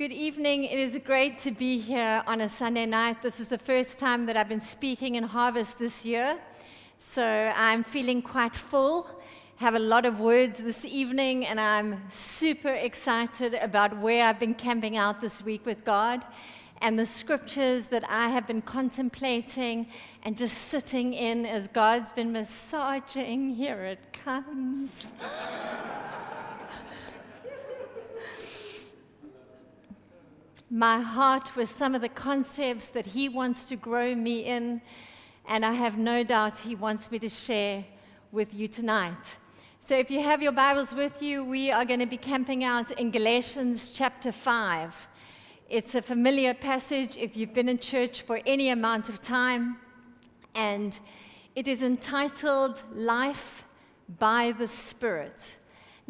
Good evening. It is great to be here on a Sunday night. This is the first time that I've been speaking in Harvest this year. So I'm feeling quite full, have a lot of words this evening, and I'm super excited about where I've been camping out this week with God and the scriptures that I have been contemplating and just sitting in as God's been massaging. Here it comes. My heart with some of the concepts that He wants to grow me in, and I have no doubt He wants me to share with you tonight. So, if you have your Bibles with you, we are going to be camping out in Galatians chapter 5. It's a familiar passage if you've been in church for any amount of time, and it is entitled Life by the Spirit.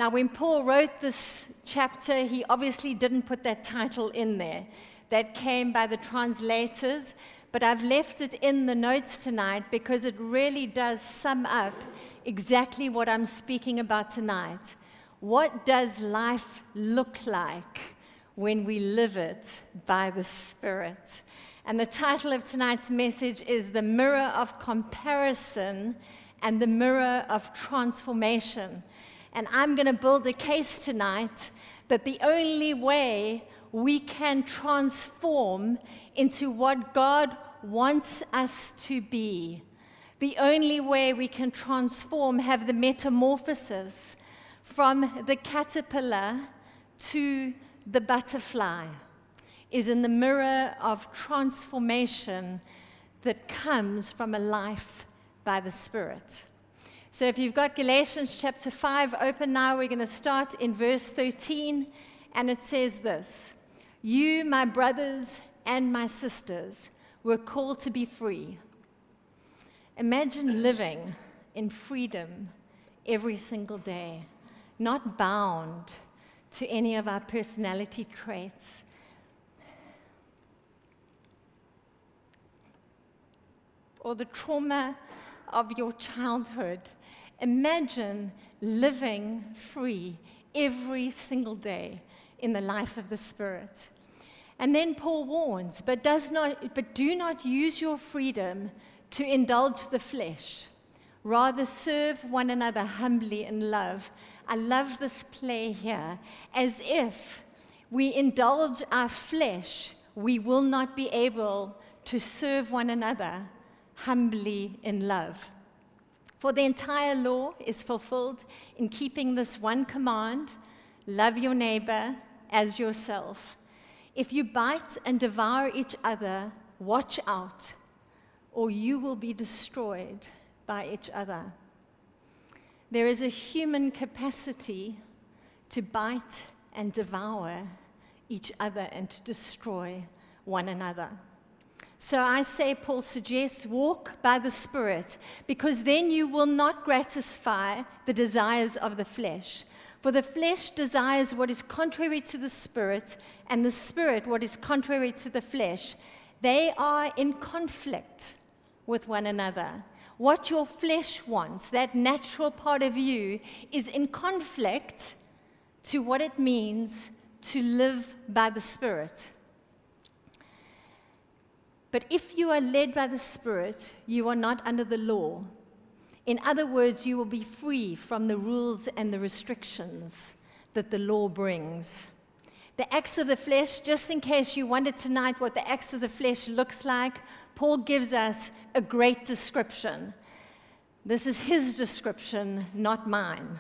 Now, when Paul wrote this chapter, he obviously didn't put that title in there. That came by the translators, but I've left it in the notes tonight because it really does sum up exactly what I'm speaking about tonight. What does life look like when we live it by the Spirit? And the title of tonight's message is The Mirror of Comparison and the Mirror of Transformation. And I'm going to build a case tonight that the only way we can transform into what God wants us to be, the only way we can transform, have the metamorphosis from the caterpillar to the butterfly, is in the mirror of transformation that comes from a life by the Spirit. So if you've got Galatians chapter 5 open now, we're going to start in verse 13, and it says this You, my brothers and my sisters, were called to be free. Imagine living in freedom every single day, not bound to any of our personality traits. Or the trauma of your childhood Imagine living free every single day in the life of the Spirit. And then Paul warns, but, does not, but do not use your freedom to indulge the flesh. Rather, serve one another humbly in love. I love this play here. As if we indulge our flesh, we will not be able to serve one another humbly in love. For the entire law is fulfilled in keeping this one command love your neighbor as yourself. If you bite and devour each other, watch out, or you will be destroyed by each other. There is a human capacity to bite and devour each other and to destroy one another. So I say, Paul suggests, walk by the Spirit, because then you will not gratify the desires of the flesh. For the flesh desires what is contrary to the Spirit, and the Spirit what is contrary to the flesh. They are in conflict with one another. What your flesh wants, that natural part of you, is in conflict to what it means to live by the Spirit. But if you are led by the Spirit, you are not under the law. In other words, you will be free from the rules and the restrictions that the law brings. The acts of the flesh, just in case you wondered tonight what the acts of the flesh looks like, Paul gives us a great description. This is his description, not mine.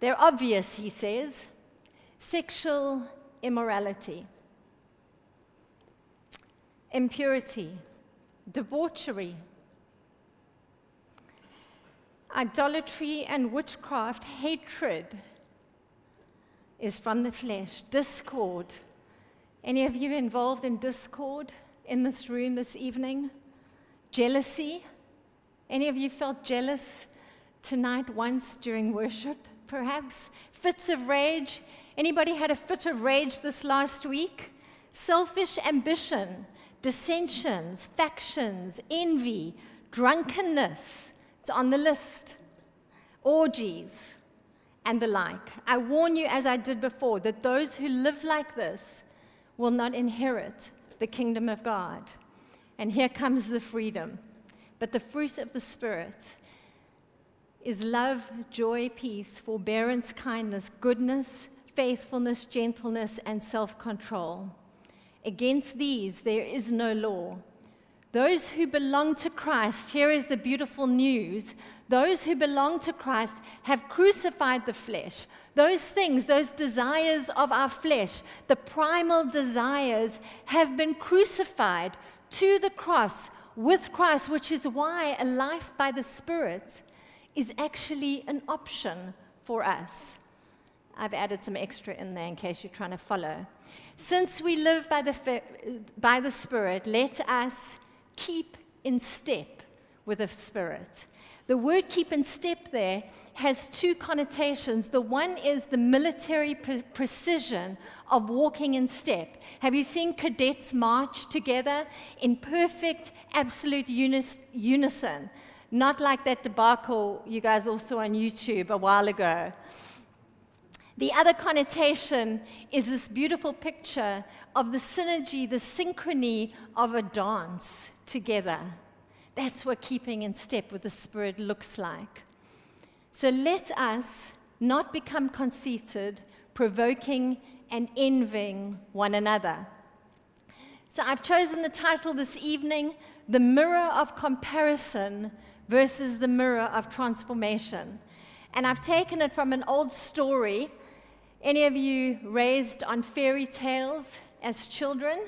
They're obvious, he says sexual immorality impurity, debauchery, idolatry, and witchcraft, hatred is from the flesh, discord. Any of you involved in discord in this room this evening? Jealousy? Any of you felt jealous tonight once during worship, perhaps? Fits of rage? Anybody had a fit of rage this last week? Selfish ambition dissensions, factions, envy, drunkenness. It's on the list. Orgies, and the like. I warn you, as I did before, that those who live like this will not inherit the kingdom of God. And here comes the freedom. But the fruit of the Spirit is love, joy, peace, forbearance, kindness, goodness, faithfulness, gentleness, and self control. Against these there is no law. Those who belong to Christ, here is the beautiful news. Those who belong to Christ have crucified the flesh. Those things, those desires of our flesh, the primal desires, have been crucified to the cross with Christ, which is why a life by the Spirit is actually an option for us. I've added some extra in there in case you're trying to follow. Since we live by the, by the Spirit, let us keep in step with the Spirit. The word keep in step there has two connotations. The one is the military pre- precision of walking in step. Have you seen cadets march together in perfect, absolute unis- unison? Not like that debacle you guys all saw on YouTube a while ago. The other connotation is this beautiful picture of the synergy, the synchrony of a dance together. That's what keeping in step with the Spirit looks like. So let us not become conceited, provoking, and envying one another. So I've chosen the title this evening The Mirror of Comparison versus the Mirror of Transformation. And I've taken it from an old story. Any of you raised on fairy tales as children?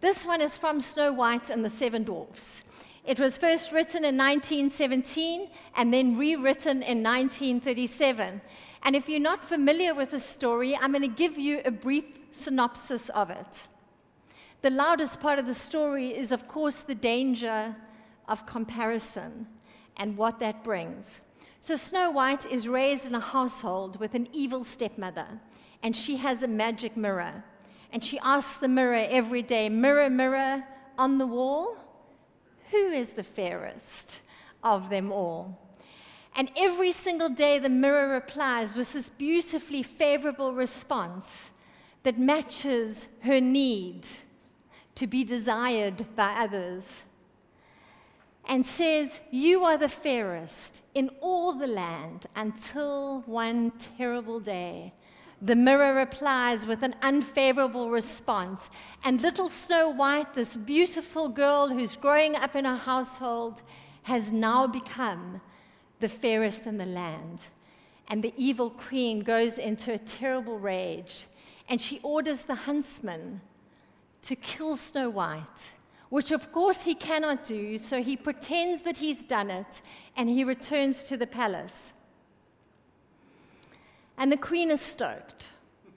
This one is from Snow White and the Seven Dwarfs. It was first written in 1917 and then rewritten in 1937. And if you're not familiar with the story, I'm going to give you a brief synopsis of it. The loudest part of the story is, of course, the danger of comparison and what that brings. So, Snow White is raised in a household with an evil stepmother, and she has a magic mirror. And she asks the mirror every day, Mirror, mirror on the wall, who is the fairest of them all? And every single day, the mirror replies with this beautifully favorable response that matches her need to be desired by others and says, You are the fairest in all the land until one terrible day the mirror replies with an unfavorable response. And little Snow White, this beautiful girl who's growing up in a household, has now become the fairest in the land. And the evil queen goes into a terrible rage and she orders the huntsman to kill Snow White, which of course he cannot do, so he pretends that he's done it and he returns to the palace. And the queen is stoked.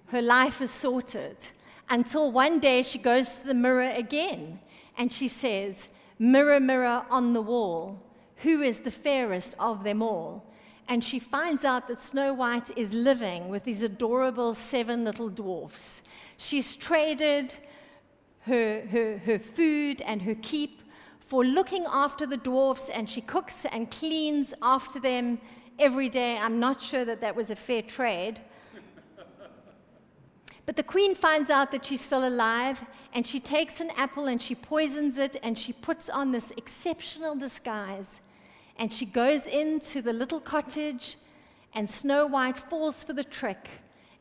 Her life is sorted until one day she goes to the mirror again and she says, Mirror, mirror on the wall, who is the fairest of them all? And she finds out that Snow White is living with these adorable seven little dwarfs. She's traded her, her, her food and her keep for looking after the dwarfs, and she cooks and cleans after them every day. I'm not sure that that was a fair trade. But the queen finds out that she's still alive, and she takes an apple and she poisons it, and she puts on this exceptional disguise. And she goes into the little cottage, and Snow White falls for the trick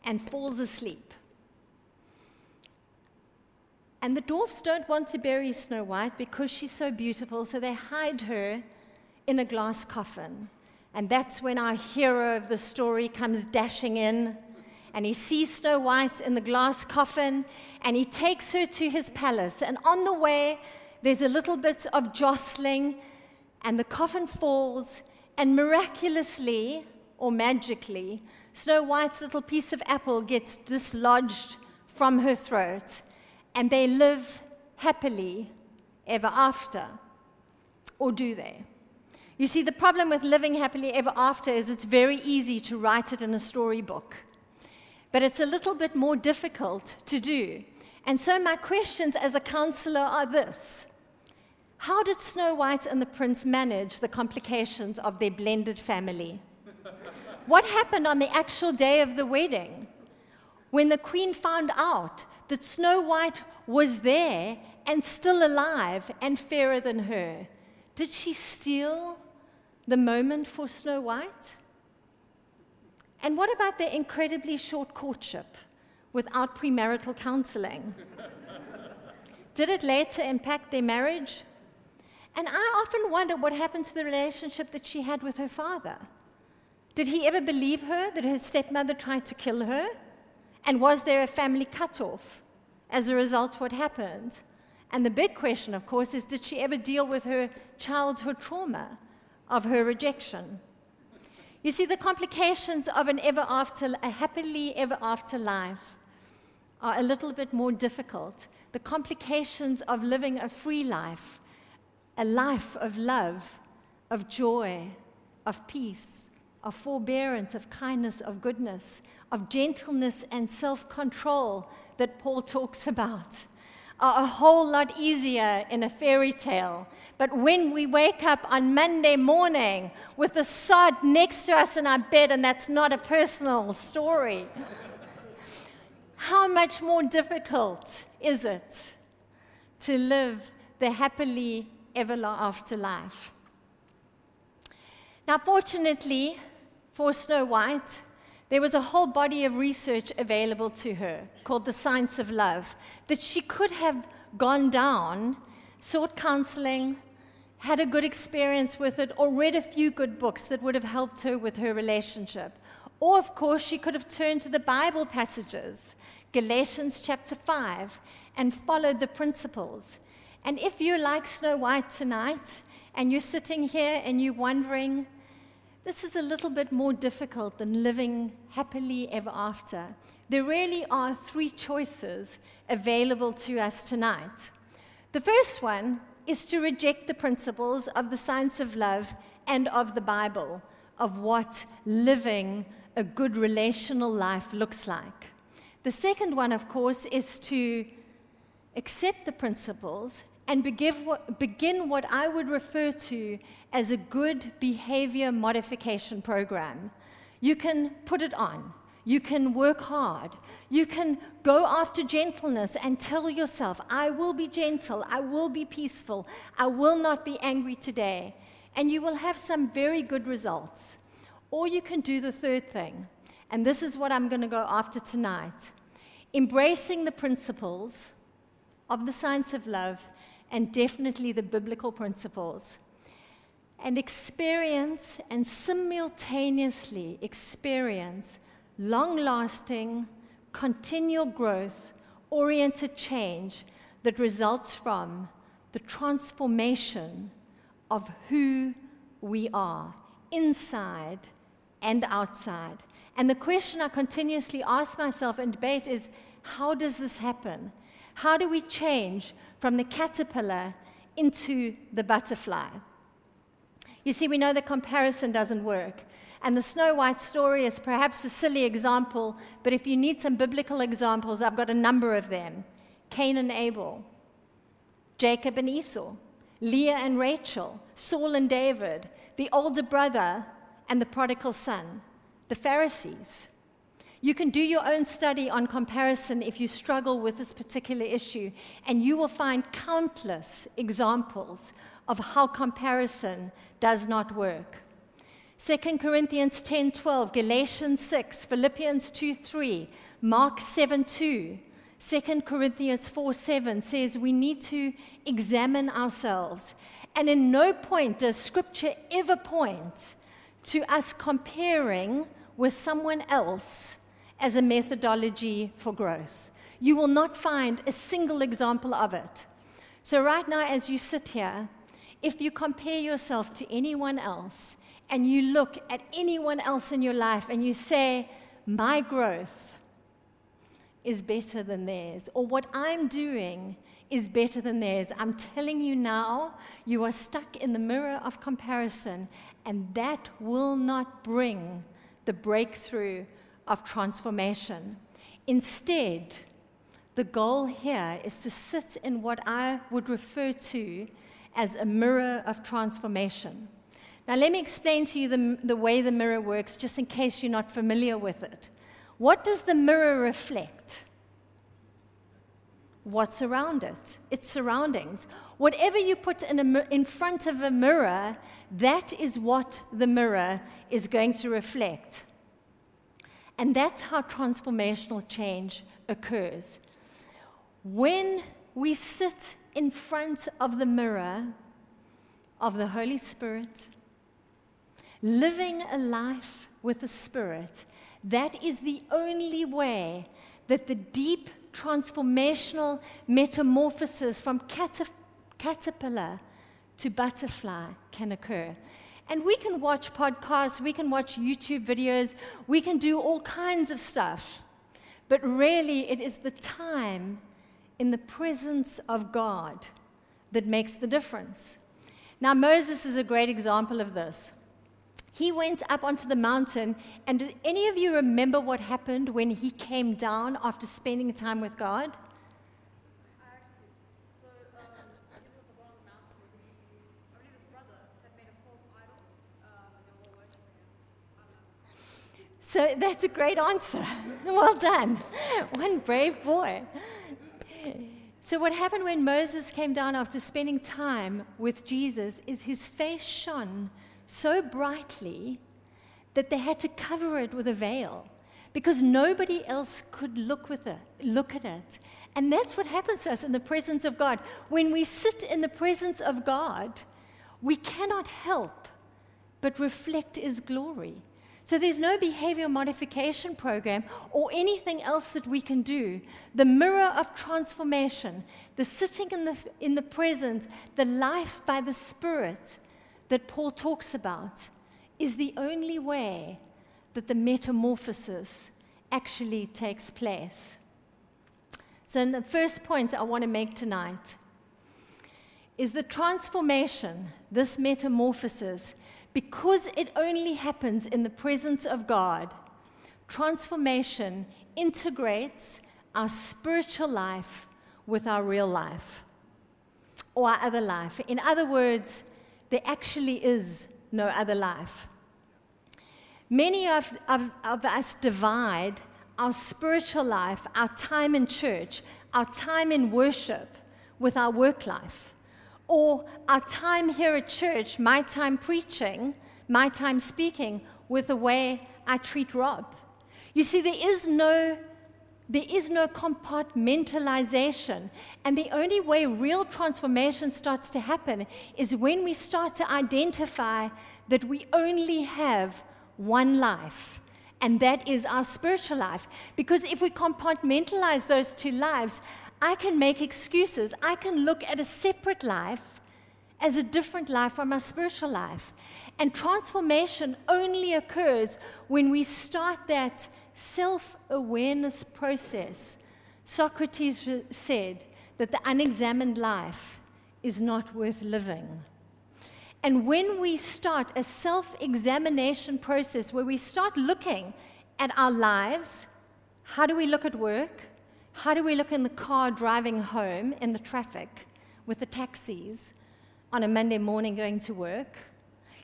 and falls asleep. And the dwarfs don't want to bury Snow White because she's so beautiful, so they hide her in a glass coffin. And that's when our hero of the story comes dashing in. And he sees Snow White in the glass coffin and he takes her to his palace. And on the way, there's a little bit of jostling, and the coffin falls, and miraculously or magically, Snow White's little piece of apple gets dislodged from her throat, and they live happily ever after. Or do they? You see, the problem with living happily ever after is it's very easy to write it in a storybook, but it's a little bit more difficult to do. And so, my questions as a counselor are this How did Snow White and the prince manage the complications of their blended family? What happened on the actual day of the wedding? When the queen found out that Snow White was there and still alive and fairer than her, did she steal the moment for Snow White? And what about their incredibly short courtship without premarital counseling? Did it later impact their marriage? And I often wonder what happened to the relationship that she had with her father. Did he ever believe her that her stepmother tried to kill her? And was there a family cutoff as a result of what happened? And the big question, of course, is did she ever deal with her childhood trauma of her rejection? You see, the complications of an ever after, a happily ever after life are a little bit more difficult. The complications of living a free life, a life of love, of joy, of peace, of forbearance, of kindness, of goodness, of gentleness and self control that Paul talks about are a whole lot easier in a fairy tale. But when we wake up on Monday morning with the sod next to us in our bed, and that's not a personal story, how much more difficult is it to live the happily ever after life? Now, fortunately for Snow White, there was a whole body of research available to her called The Science of Love that she could have gone down, sought counseling, had a good experience with it, or read a few good books that would have helped her with her relationship. Or, of course, she could have turned to the Bible passages, Galatians chapter 5, and followed the principles. And if you're like Snow White tonight, and you're sitting here and you're wondering, this is a little bit more difficult than living happily ever after. There really are three choices available to us tonight. The first one is to reject the principles of the science of love and of the Bible, of what living a good relational life looks like. The second one, of course, is to accept the principles and begin what I would refer to as a good behavior modification program. You can put it on. You can work hard. You can go after gentleness and tell yourself, I will be gentle. I will be peaceful. I will not be angry today. And you will have some very good results. Or you can do the third thing. And this is what I'm going to go after tonight embracing the principles of the science of love and definitely the biblical principles. And experience and simultaneously experience long lasting, continual growth oriented change that results from the transformation of who we are, inside and outside. And the question I continuously ask myself and debate is how does this happen? How do we change from the caterpillar into the butterfly. You see, we know the comparison doesn't work. And the Snow White story is perhaps a silly example, but if you need some biblical examples, I've got a number of them Cain and Abel, Jacob and Esau, Leah and Rachel, Saul and David, the older brother and the prodigal son, the Pharisees. You can do your own study on comparison if you struggle with this particular issue, and you will find countless examples of how comparison does not work. 2 Corinthians 10:12, Galatians 6, Philippians 2:3, Mark 7:2, 2 Corinthians 4:7 says we need to examine ourselves. And in no point does scripture ever point to us comparing with someone else as a methodology for growth. You will not find a single example of it. So, right now, as you sit here, if you compare yourself to anyone else and you look at anyone else in your life and you say, My growth is better than theirs, or what I'm doing is better than theirs. I'm telling you now, you are stuck in the mirror of comparison, and that will not bring the breakthrough of transformation. Instead, the goal here is to sit in what I would refer to as a mirror of transformation. Now, let me explain to you the, the way the mirror works, just in case you're not familiar with it. What does the mirror reflect? What's around it? Its surroundings. Whatever you put in, a, in front of a mirror, that is what the mirror is going to reflect. And that's how transformational change occurs. When we sit in front of the mirror of the Holy Spirit, living a life with the Spirit, that is the only way that the deep transformational metamorphosis from caterpillar to butterfly can occur. And we can watch podcasts, we can watch YouTube videos, we can do all kinds of stuff. But really, it is the time in the presence of God that makes the difference. Now, Moses is a great example of this. He went up onto the mountain, and did any of you remember what happened when he came down after spending time with God? So that's a great answer. well done. One brave boy. So, what happened when Moses came down after spending time with Jesus is his face shone so brightly that they had to cover it with a veil because nobody else could look, with it, look at it. And that's what happens to us in the presence of God. When we sit in the presence of God, we cannot help but reflect His glory. So there's no behavior modification program or anything else that we can do. The mirror of transformation, the sitting in the, in the presence, the life by the Spirit that Paul talks about is the only way that the metamorphosis actually takes place. So, the first point I want to make tonight is the transformation, this metamorphosis, because it only happens in the presence of God, transformation integrates our spiritual life with our real life or our other life. In other words, there actually is no other life. Many of, of, of us divide our spiritual life, our time in church, our time in worship with our work life or our time here at church, my time preaching, my time speaking, with the way I treat Rob. You see, there is no there is no compartmentalization. And the only way real transformation starts to happen is when we start to identify that we only have one life, and that is our spiritual life. Because if we compartmentalize those two lives, I can make excuses. I can look at a separate life as a different life from my spiritual life. And transformation only occurs when we start that self awareness process. Socrates said that the unexamined life is not worth living. And when we start a self examination process where we start looking at our lives, how do we look at work? How do we look in the car driving home in the traffic with the taxis on a Monday morning going to work?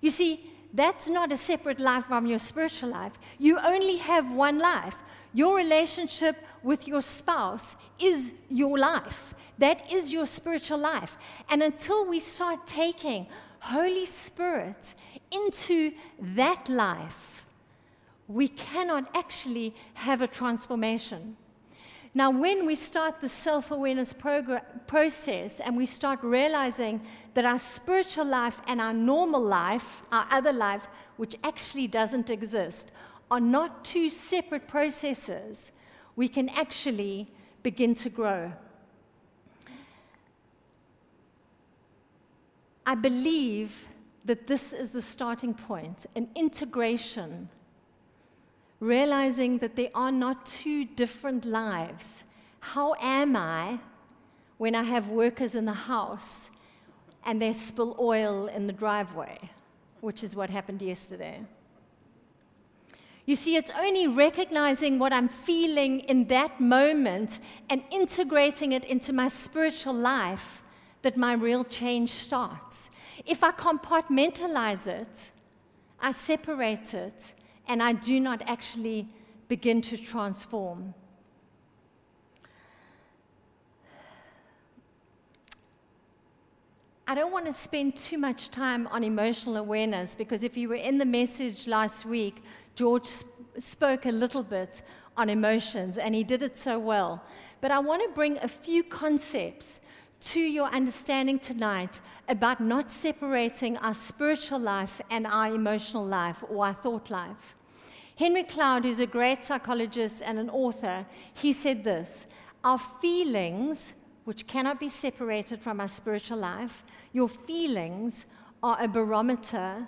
You see, that's not a separate life from your spiritual life. You only have one life. Your relationship with your spouse is your life. That is your spiritual life. And until we start taking Holy Spirit into that life, we cannot actually have a transformation. Now, when we start the self awareness process and we start realizing that our spiritual life and our normal life, our other life, which actually doesn't exist, are not two separate processes, we can actually begin to grow. I believe that this is the starting point an integration realizing that there are not two different lives. How am I when I have workers in the house and they spill oil in the driveway, which is what happened yesterday? You see, it's only recognizing what I'm feeling in that moment and integrating it into my spiritual life that my real change starts. If I compartmentalize it, I separate it and I do not actually begin to transform. I don't want to spend too much time on emotional awareness because if you were in the message last week, George sp- spoke a little bit on emotions and he did it so well. But I want to bring a few concepts to your understanding tonight about not separating our spiritual life and our emotional life or our thought life. Henry Cloud, who's a great psychologist and an author, he said this Our feelings, which cannot be separated from our spiritual life, your feelings are a barometer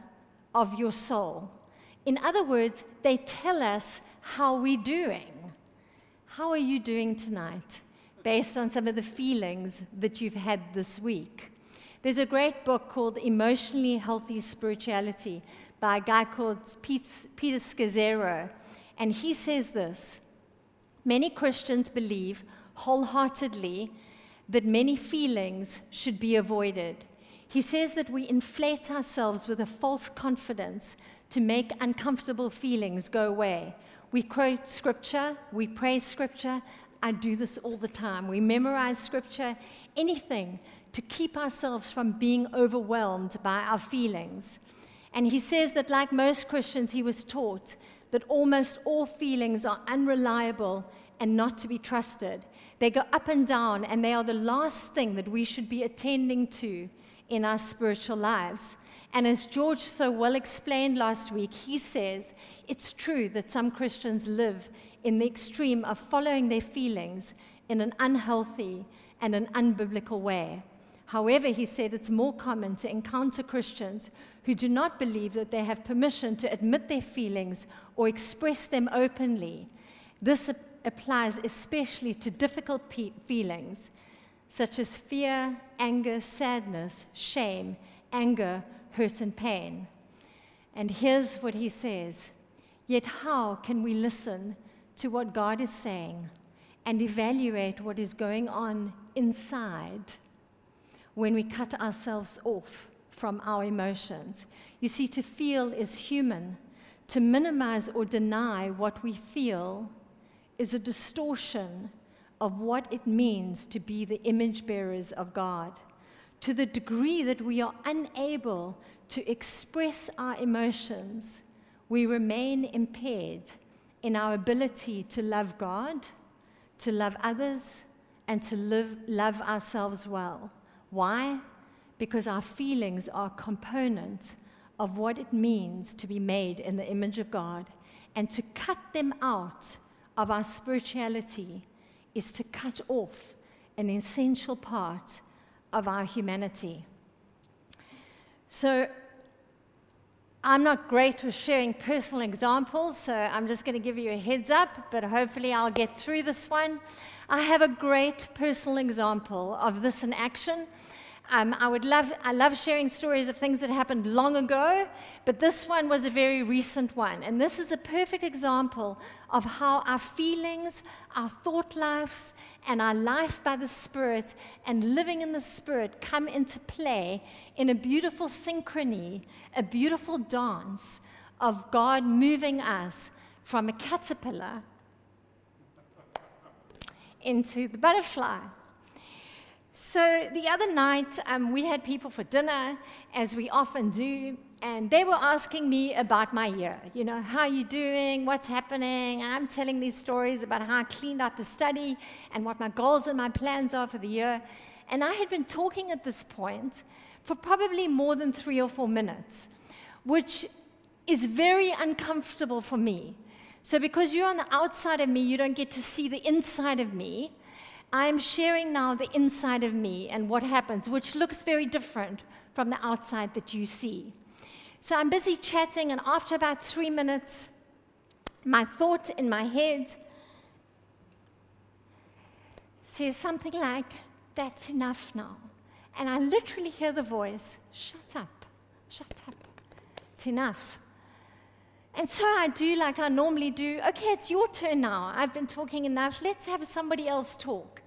of your soul. In other words, they tell us how we're doing. How are you doing tonight? Based on some of the feelings that you've had this week. There's a great book called Emotionally Healthy Spirituality by a guy called Peter Scazzero. And he says this Many Christians believe wholeheartedly that many feelings should be avoided. He says that we inflate ourselves with a false confidence to make uncomfortable feelings go away. We quote scripture, we pray scripture. I do this all the time. We memorize scripture, anything to keep ourselves from being overwhelmed by our feelings. And he says that, like most Christians, he was taught that almost all feelings are unreliable and not to be trusted. They go up and down, and they are the last thing that we should be attending to in our spiritual lives. And as George so well explained last week, he says it's true that some Christians live in the extreme of following their feelings in an unhealthy and an unbiblical way. However, he said it's more common to encounter Christians who do not believe that they have permission to admit their feelings or express them openly. This applies especially to difficult pe- feelings such as fear, anger, sadness, shame, anger, hurt, and pain. And here's what he says Yet, how can we listen to what God is saying and evaluate what is going on inside when we cut ourselves off from our emotions? You see, to feel is human. To minimize or deny what we feel is a distortion of what it means to be the image bearers of God. To the degree that we are unable to express our emotions, we remain impaired in our ability to love God, to love others, and to live, love ourselves well. Why? Because our feelings are a component of what it means to be made in the image of God. And to cut them out of our spirituality is to cut off an essential part of our humanity. So, I'm not great with sharing personal examples, so I'm just going to give you a heads up, but hopefully I'll get through this one. I have a great personal example of this in action. Um, I would love, I love sharing stories of things that happened long ago, but this one was a very recent one. And this is a perfect example of how our feelings, our thought lives, and our life by the Spirit and living in the Spirit come into play in a beautiful synchrony, a beautiful dance of God moving us from a caterpillar into the butterfly. So the other night, um, we had people for dinner, as we often do, and they were asking me about my year. You know, how you doing? What's happening? I'm telling these stories about how I cleaned out the study and what my goals and my plans are for the year. And I had been talking at this point for probably more than three or four minutes, which is very uncomfortable for me. So, because you're on the outside of me, you don't get to see the inside of me. I'm sharing now the inside of me and what happens, which looks very different from the outside that you see. So I'm busy chatting, and after about three minutes, my thought in my head says something like, That's enough now. And I literally hear the voice, Shut up, shut up, it's enough. And so I do like I normally do. Okay, it's your turn now. I've been talking enough. Let's have somebody else talk.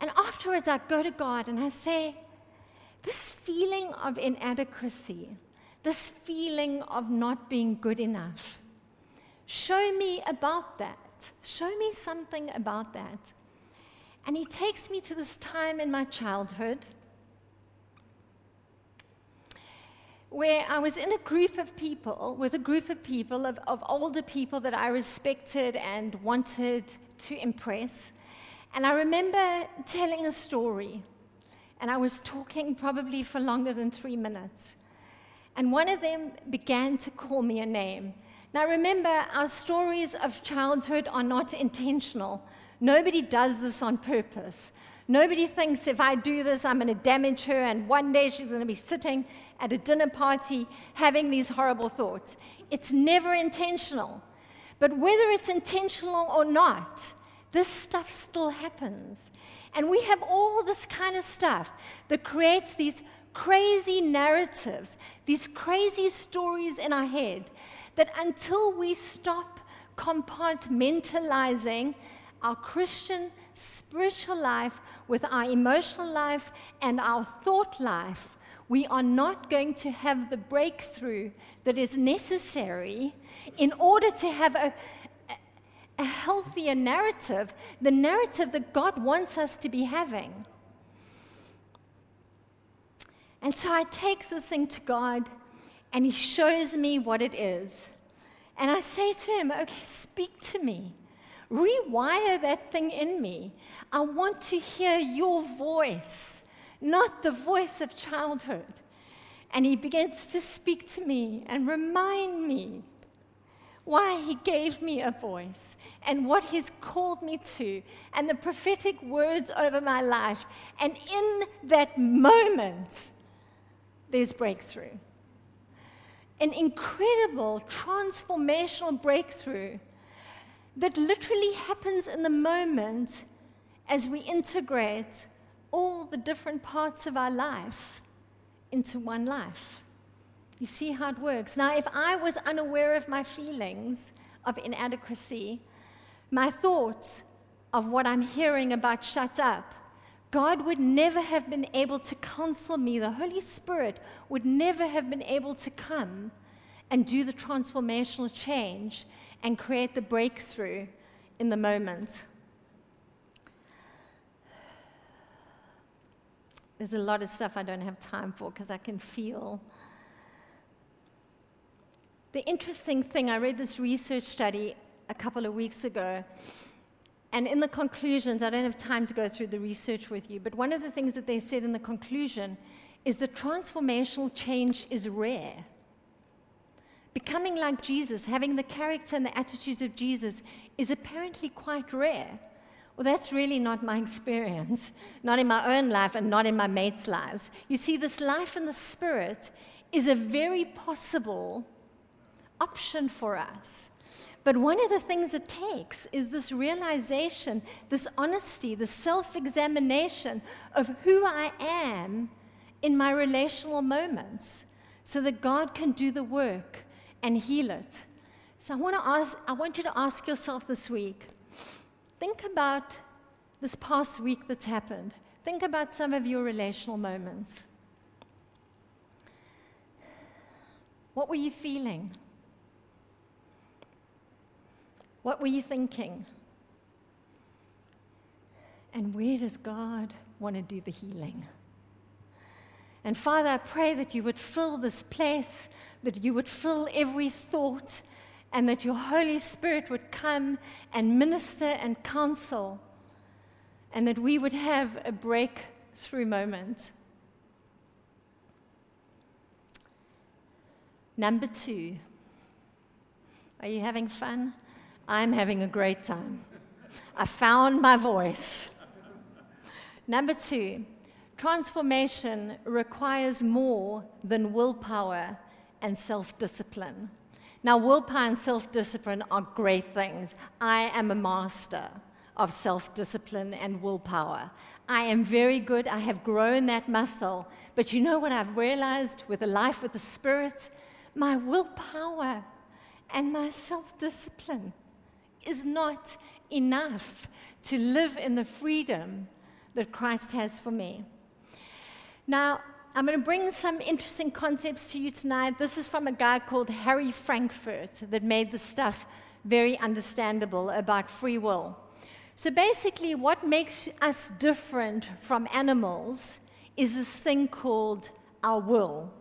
And afterwards, I go to God and I say, This feeling of inadequacy, this feeling of not being good enough. Show me about that. Show me something about that. And he takes me to this time in my childhood where I was in a group of people, with a group of people, of, of older people that I respected and wanted to impress. And I remember telling a story, and I was talking probably for longer than three minutes. And one of them began to call me a name. Now, remember, our stories of childhood are not intentional. Nobody does this on purpose. Nobody thinks if I do this, I'm going to damage her, and one day she's going to be sitting at a dinner party having these horrible thoughts. It's never intentional. But whether it's intentional or not, this stuff still happens. And we have all this kind of stuff that creates these crazy narratives, these crazy stories in our head that until we stop compartmentalizing our Christian spiritual life with our emotional life and our thought life, we are not going to have the breakthrough that is necessary in order to have a, a healthier narrative, the narrative that God wants us to be having. And so I take this thing to God, and He shows me what it is. And I say to Him, Okay, speak to me. Rewire that thing in me. I want to hear your voice, not the voice of childhood. And He begins to speak to me and remind me why He gave me a voice and what He's called me to and the prophetic words over my life. And in that moment, there's breakthrough. An incredible transformational breakthrough that literally happens in the moment as we integrate all the different parts of our life into one life. You see how it works. Now, if I was unaware of my feelings of inadequacy, my thoughts of what I'm hearing about shut up, God would never have been able to counsel me. The Holy Spirit would never have been able to come and do the transformational change and create the breakthrough in the moment. There's a lot of stuff I don't have time for because I can feel. The interesting thing, I read this research study a couple of weeks ago, and in the conclusions, I don't have time to go through the research with you, but one of the things that they said in the conclusion is that transformational change is rare. Becoming like Jesus, having the character and the attitudes of Jesus, is apparently quite rare. Well, that's really not my experience, not in my own life and not in my mates' lives. You see, this life in the Spirit is a very possible option for us. But one of the things it takes is this realization, this honesty, this self examination of who I am in my relational moments so that God can do the work and heal it. So I want, to ask, I want you to ask yourself this week think about this past week that's happened. Think about some of your relational moments. What were you feeling? What were you thinking? And where does God want to do the healing? And Father, I pray that you would fill this place that you would fill every thought, and that your Holy Spirit would come and minister and counsel, and that we would have a breakthrough moment. Number two, are you having fun? I'm having a great time. I found my voice. Number two, transformation requires more than willpower and self discipline. Now, willpower and self discipline are great things. I am a master of self discipline and willpower. I am very good. I have grown that muscle. But you know what I've realized with a life with the Spirit? My willpower and my self discipline is not enough to live in the freedom that Christ has for me. Now, I'm going to bring some interesting concepts to you tonight. This is from a guy called Harry Frankfurt that made the stuff very understandable about free will. So basically, what makes us different from animals is this thing called our will.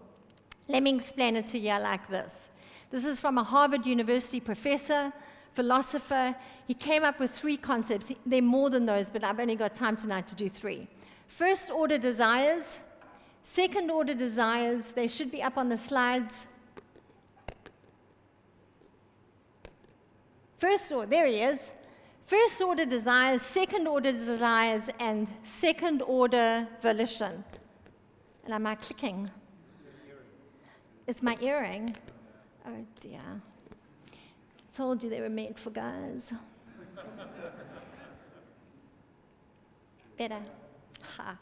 Let me explain it to you like this. This is from a Harvard University professor, philosopher. He came up with three concepts. There are more than those, but I've only got time tonight to do three. First order desires, second order desires, they should be up on the slides. First order, there he is. First order desires, second order desires, and second order volition. And am I clicking? It's my earring. Oh dear. Told you they were made for guys. Better. Ha.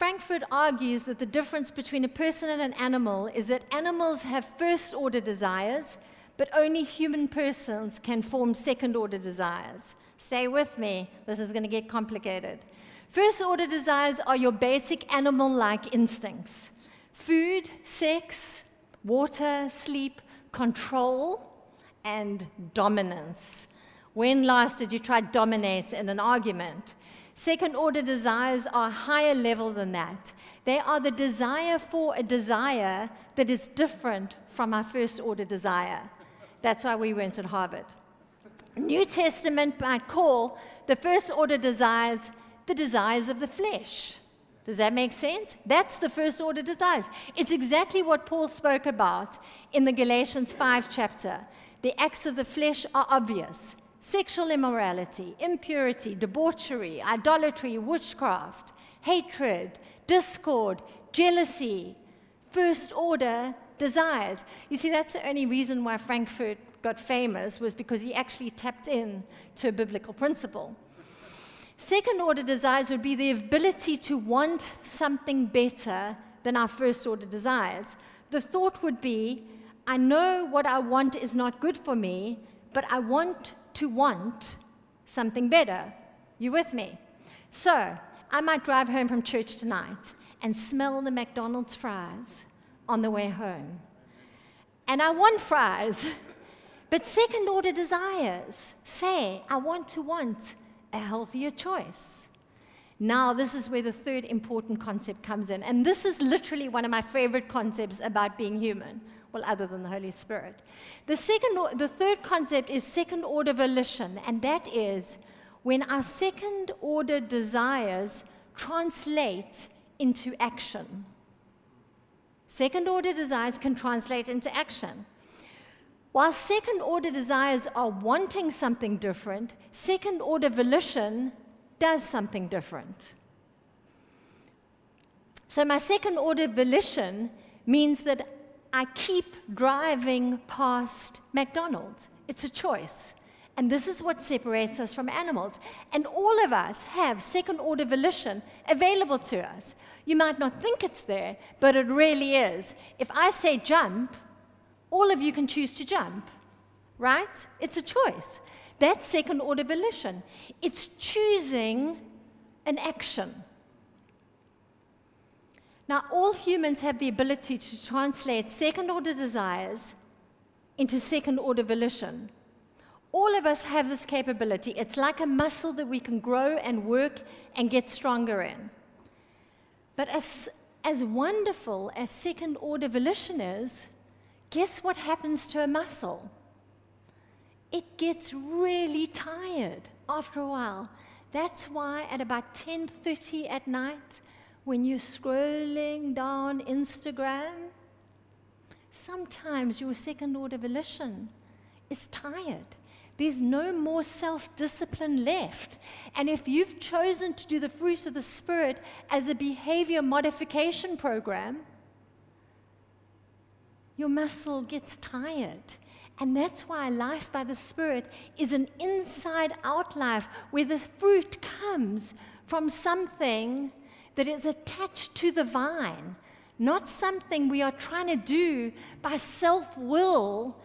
Frankfurt argues that the difference between a person and an animal is that animals have first order desires, but only human persons can form second order desires. Stay with me, this is going to get complicated. First order desires are your basic animal like instincts food, sex, water, sleep, control, and dominance. When last did you try to dominate in an argument? Second order desires are higher level than that. They are the desire for a desire that is different from our first order desire. That's why we went at Harvard. New Testament might call the first order desires the desires of the flesh. Does that make sense? That's the first order desires. It's exactly what Paul spoke about in the Galatians 5 chapter. The acts of the flesh are obvious sexual immorality, impurity, debauchery, idolatry, witchcraft, hatred, discord, jealousy, first order desires. You see, that's the only reason why Frankfurt got famous was because he actually tapped in to a biblical principle. Second order desires would be the ability to want something better than our first order desires. The thought would be, I know what I want is not good for me, but I want to want something better. You with me? So, I might drive home from church tonight and smell the McDonald's fries on the way home. And I want fries, but second order desires say, I want to want a healthier choice. Now, this is where the third important concept comes in. And this is literally one of my favorite concepts about being human well, other than the Holy Spirit. The, second, the third concept is second order volition, and that is when our second order desires translate into action. Second order desires can translate into action. While second order desires are wanting something different, second order volition does something different. So, my second order volition means that I keep driving past McDonald's. It's a choice. And this is what separates us from animals. And all of us have second order volition available to us. You might not think it's there, but it really is. If I say jump, all of you can choose to jump, right? It's a choice. That's second order volition. It's choosing an action. Now, all humans have the ability to translate second order desires into second order volition. All of us have this capability. It's like a muscle that we can grow and work and get stronger in. But as, as wonderful as second order volition is, guess what happens to a muscle? It gets really tired after a while. That's why at about 10:30 at night, when you're scrolling down Instagram, sometimes your second order volition is tired. There's no more self discipline left. And if you've chosen to do the fruit of the Spirit as a behavior modification program, your muscle gets tired. And that's why life by the Spirit is an inside out life where the fruit comes from something that is attached to the vine, not something we are trying to do by self will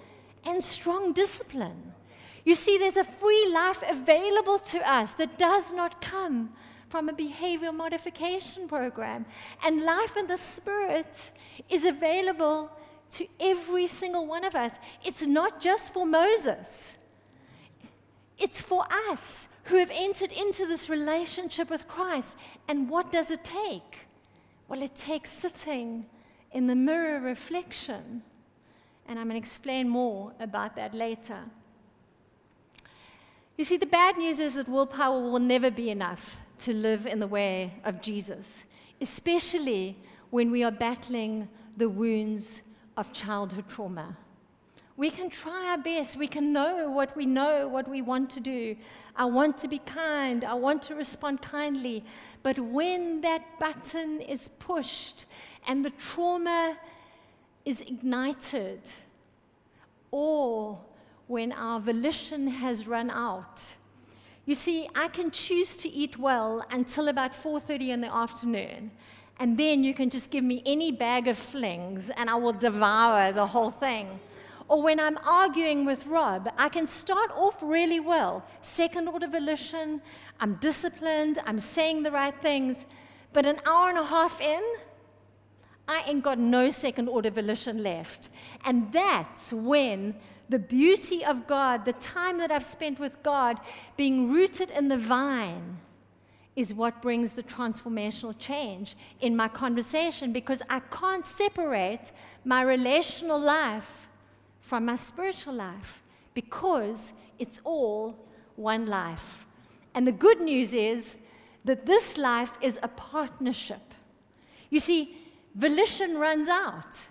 and strong discipline. You see, there's a free life available to us that does not come from a behavior modification program. And life in the Spirit is available to every single one of us. It's not just for Moses, it's for us who have entered into this relationship with Christ. And what does it take? Well, it takes sitting in the mirror reflection. And I'm going to explain more about that later. You see, the bad news is that willpower will never be enough to live in the way of Jesus, especially when we are battling the wounds of childhood trauma. We can try our best. We can know what we know, what we want to do. I want to be kind. I want to respond kindly. But when that button is pushed and the trauma is ignited, or when our volition has run out, you see, I can choose to eat well until about 4:30 in the afternoon. And then you can just give me any bag of flings and I will devour the whole thing. Or when I'm arguing with Rob, I can start off really well. Second order volition, I'm disciplined, I'm saying the right things. But an hour and a half in, I ain't got no second order volition left. And that's when the beauty of God, the time that I've spent with God, being rooted in the vine, is what brings the transformational change in my conversation because I can't separate my relational life from my spiritual life because it's all one life. And the good news is that this life is a partnership. You see, volition runs out,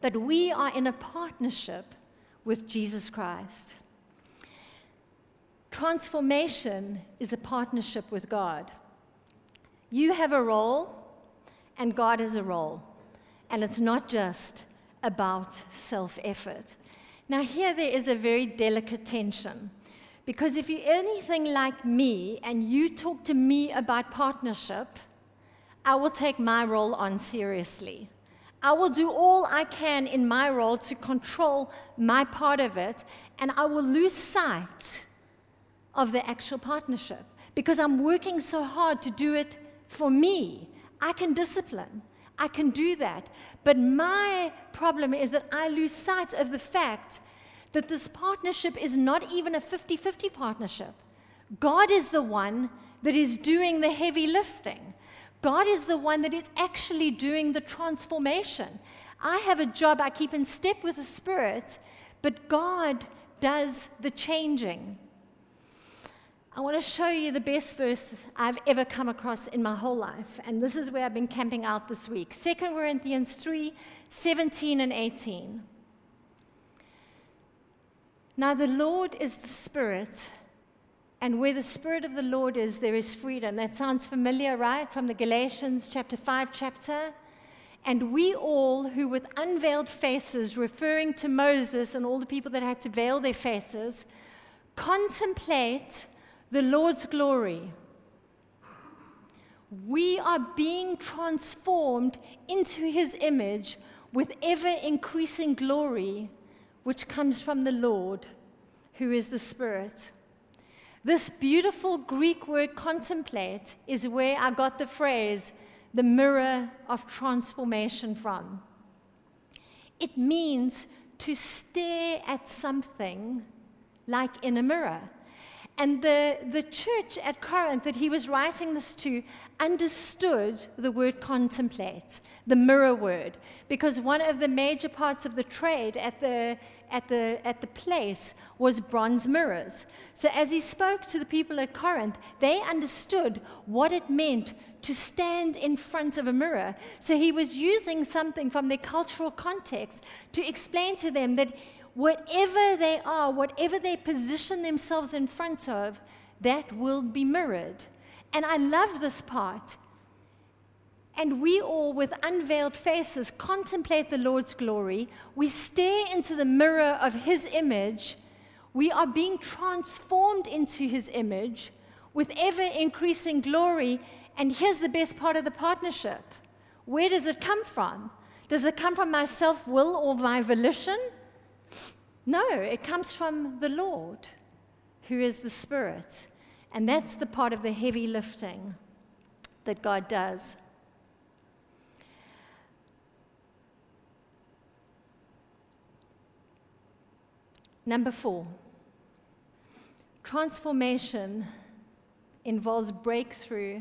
but we are in a partnership with Jesus Christ. Transformation is a partnership with God. You have a role, and God has a role. And it's not just about self effort. Now, here there is a very delicate tension. Because if you're anything like me and you talk to me about partnership, I will take my role on seriously. I will do all I can in my role to control my part of it, and I will lose sight of the actual partnership because I'm working so hard to do it for me. I can discipline, I can do that. But my problem is that I lose sight of the fact that this partnership is not even a 50 50 partnership. God is the one that is doing the heavy lifting. God is the one that is actually doing the transformation. I have a job, I keep in step with the Spirit, but God does the changing. I want to show you the best verse I've ever come across in my whole life. And this is where I've been camping out this week 2 Corinthians 3 17 and 18. Now, the Lord is the Spirit, and where the Spirit of the Lord is, there is freedom. That sounds familiar, right? From the Galatians chapter 5 chapter. And we all, who with unveiled faces, referring to Moses and all the people that had to veil their faces, contemplate the Lord's glory. We are being transformed into his image with ever increasing glory, which comes from the Lord, who is the Spirit. This beautiful Greek word contemplate is where I got the phrase, the mirror of transformation, from. It means to stare at something like in a mirror. And the, the church at Corinth that he was writing this to understood the word contemplate, the mirror word, because one of the major parts of the trade at the, at the, at the place was bronze mirrors. So as he spoke to the people at Corinth, they understood what it meant to stand in front of a mirror. So he was using something from their cultural context to explain to them that whatever they are, whatever they position themselves in front of, that will be mirrored. And I love this part. And we all, with unveiled faces, contemplate the Lord's glory. We stare into the mirror of His image. We are being transformed into His image with ever increasing glory. And here's the best part of the partnership where does it come from? Does it come from my self will or my volition? No, it comes from the Lord, who is the Spirit. And that's the part of the heavy lifting that God does. Number four, transformation involves breakthrough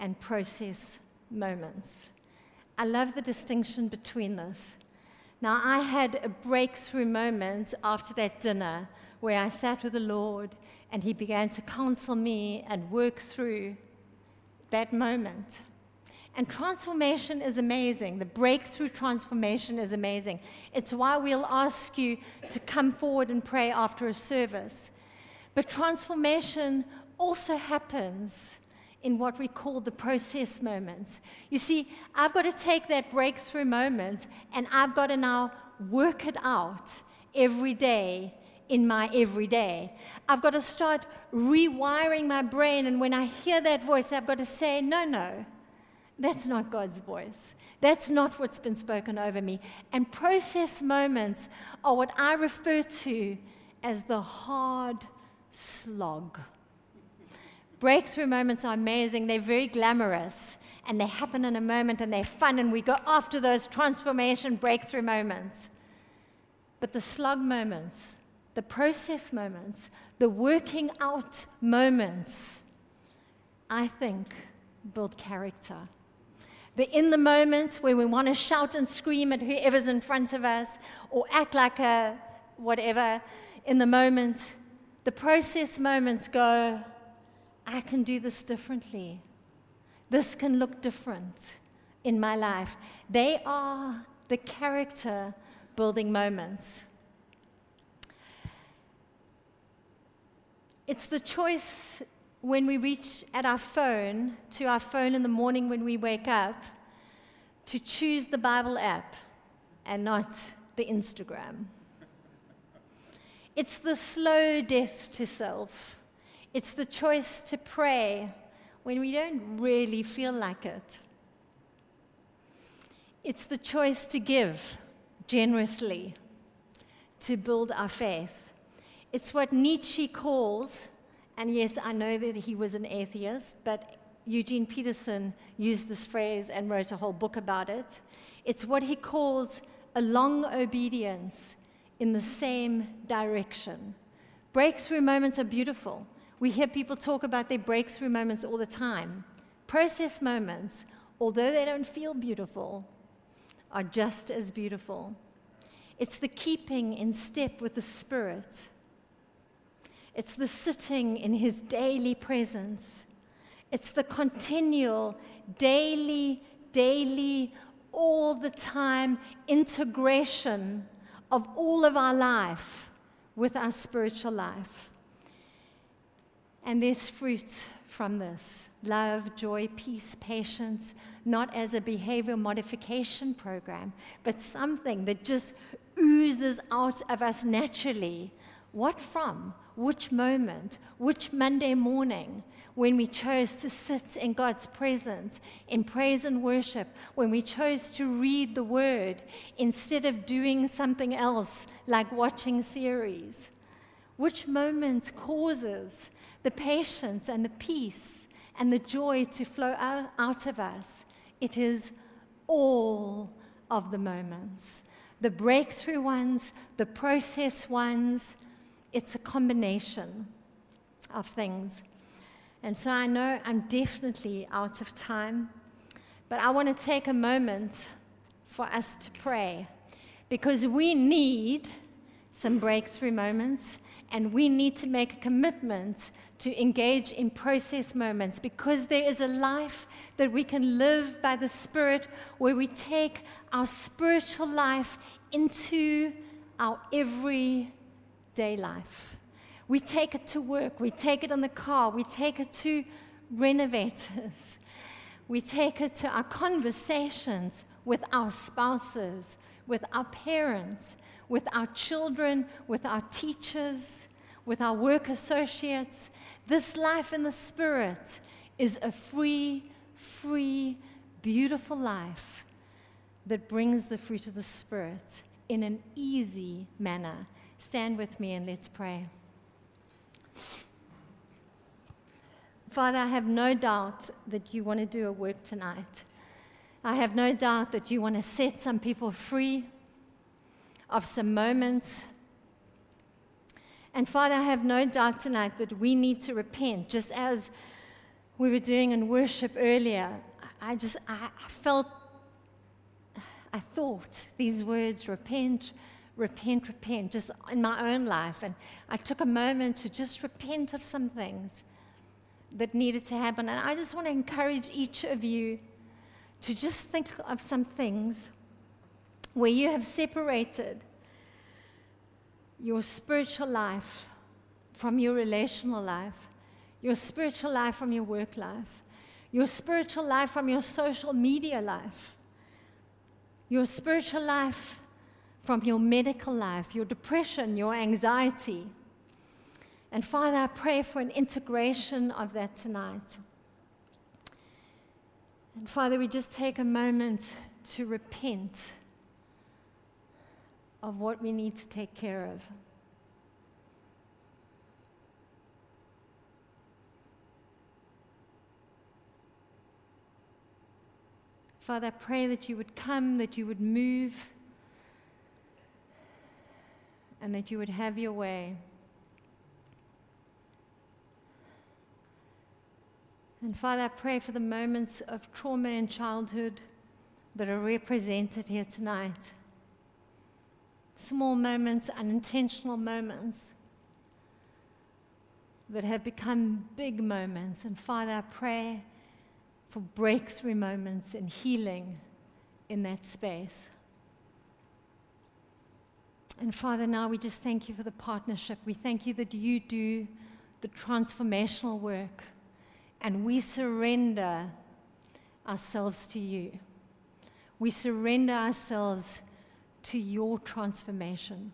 and process moments. I love the distinction between this. Now, I had a breakthrough moment after that dinner where I sat with the Lord and He began to counsel me and work through that moment. And transformation is amazing. The breakthrough transformation is amazing. It's why we'll ask you to come forward and pray after a service. But transformation also happens in what we call the process moments. You see, I've got to take that breakthrough moment and I've got to now work it out every day in my everyday. I've got to start rewiring my brain, and when I hear that voice, I've got to say, no, no, that's not God's voice. That's not what's been spoken over me. And process moments are what I refer to as the hard slog. Breakthrough moments are amazing, they're very glamorous, and they happen in a moment and they're fun, and we go after those transformation breakthrough moments. But the slog moments, the process moments, the working out moments, I think build character. The in the moment where we want to shout and scream at whoever's in front of us or act like a whatever in the moment, the process moments go, I can do this differently. This can look different in my life. They are the character building moments. It's the choice when we reach at our phone to our phone in the morning when we wake up to choose the Bible app and not the Instagram. It's the slow death to self it's the choice to pray when we don't really feel like it. It's the choice to give generously to build our faith. It's what Nietzsche calls, and yes, I know that he was an atheist, but Eugene Peterson used this phrase and wrote a whole book about it. It's what he calls a long obedience in the same direction. Breakthrough moments are beautiful. We hear people talk about their breakthrough moments all the time. Process moments, although they don't feel beautiful, are just as beautiful. It's the keeping in step with the Spirit. It's the sitting in His daily presence. It's the continual, daily, daily, all the time integration of all of our life with our spiritual life. And there's fruit from this love, joy, peace, patience, not as a behavior modification program, but something that just oozes out of us naturally. What from? Which moment? Which Monday morning? When we chose to sit in God's presence in praise and worship, when we chose to read the Word instead of doing something else like watching series. Which moment causes the patience and the peace and the joy to flow out of us. It is all of the moments the breakthrough ones, the process ones. It's a combination of things. And so I know I'm definitely out of time, but I want to take a moment for us to pray because we need some breakthrough moments and we need to make a commitment to engage in process moments because there is a life that we can live by the Spirit where we take our spiritual life into our everyday life. We take it to work, we take it in the car, we take it to renovators, we take it to our conversations with our spouses, with our parents, with our children, with our teachers, with our work associates. This life in the Spirit is a free, free, beautiful life that brings the fruit of the Spirit in an easy manner. Stand with me and let's pray. Father, I have no doubt that you want to do a work tonight. I have no doubt that you want to set some people free of some moments. And Father, I have no doubt tonight that we need to repent, just as we were doing in worship earlier. I just, I, felt, I thought these words repent, repent, repent, just in my own life. And I took a moment to just repent of some things that needed to happen. And I just want to encourage each of you to just think of some things where you have separated your spiritual life from your relational life, your spiritual life from your work life, your spiritual life from your social media life, your spiritual life from your medical life, your depression, your anxiety and Father, I pray for an integration of that tonight. And Father, we just take a moment to repent of what we need to take care of. Father, I pray that you would come, that you would move, and that you would have your way. And Father, I pray for the moments of trauma in childhood that are represented here tonight. Small moments, unintentional moments that have become big moments. And Father, I pray for breakthrough moments and healing in that space. And Father, now we just thank you for the partnership. We thank you that you do the transformational work and we surrender ourselves to you. We surrender ourselves to your transformation.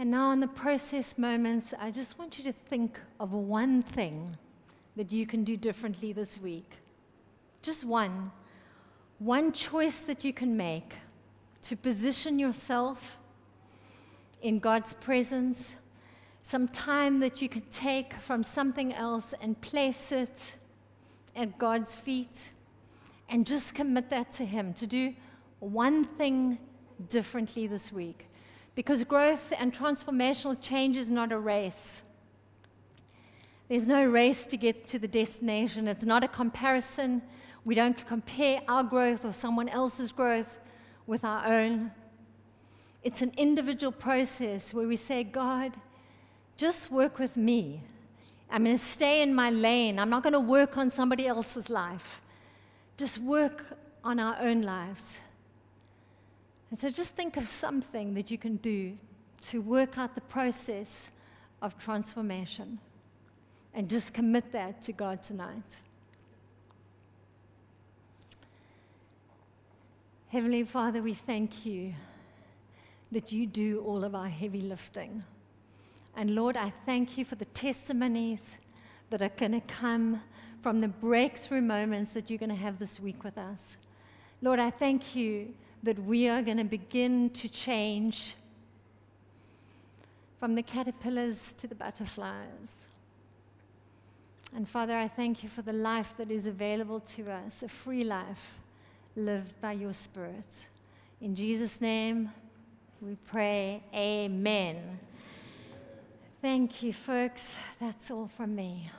And now, in the process moments, I just want you to think of one thing that you can do differently this week. Just one. One choice that you can make to position yourself in God's presence, some time that you could take from something else and place it at God's feet, and just commit that to Him to do one thing differently this week. Because growth and transformational change is not a race. There's no race to get to the destination. It's not a comparison. We don't compare our growth or someone else's growth with our own. It's an individual process where we say, God, just work with me. I'm going to stay in my lane. I'm not going to work on somebody else's life. Just work on our own lives. And so just think of something that you can do to work out the process of transformation. And just commit that to God tonight. Heavenly Father, we thank you that you do all of our heavy lifting. And Lord, I thank you for the testimonies that are going to come from the breakthrough moments that you're going to have this week with us. Lord, I thank you that we are going to begin to change from the caterpillars to the butterflies. And Father, I thank you for the life that is available to us, a free life lived by your Spirit. In Jesus' name, we pray, Amen. Thank you, folks. That's all from me.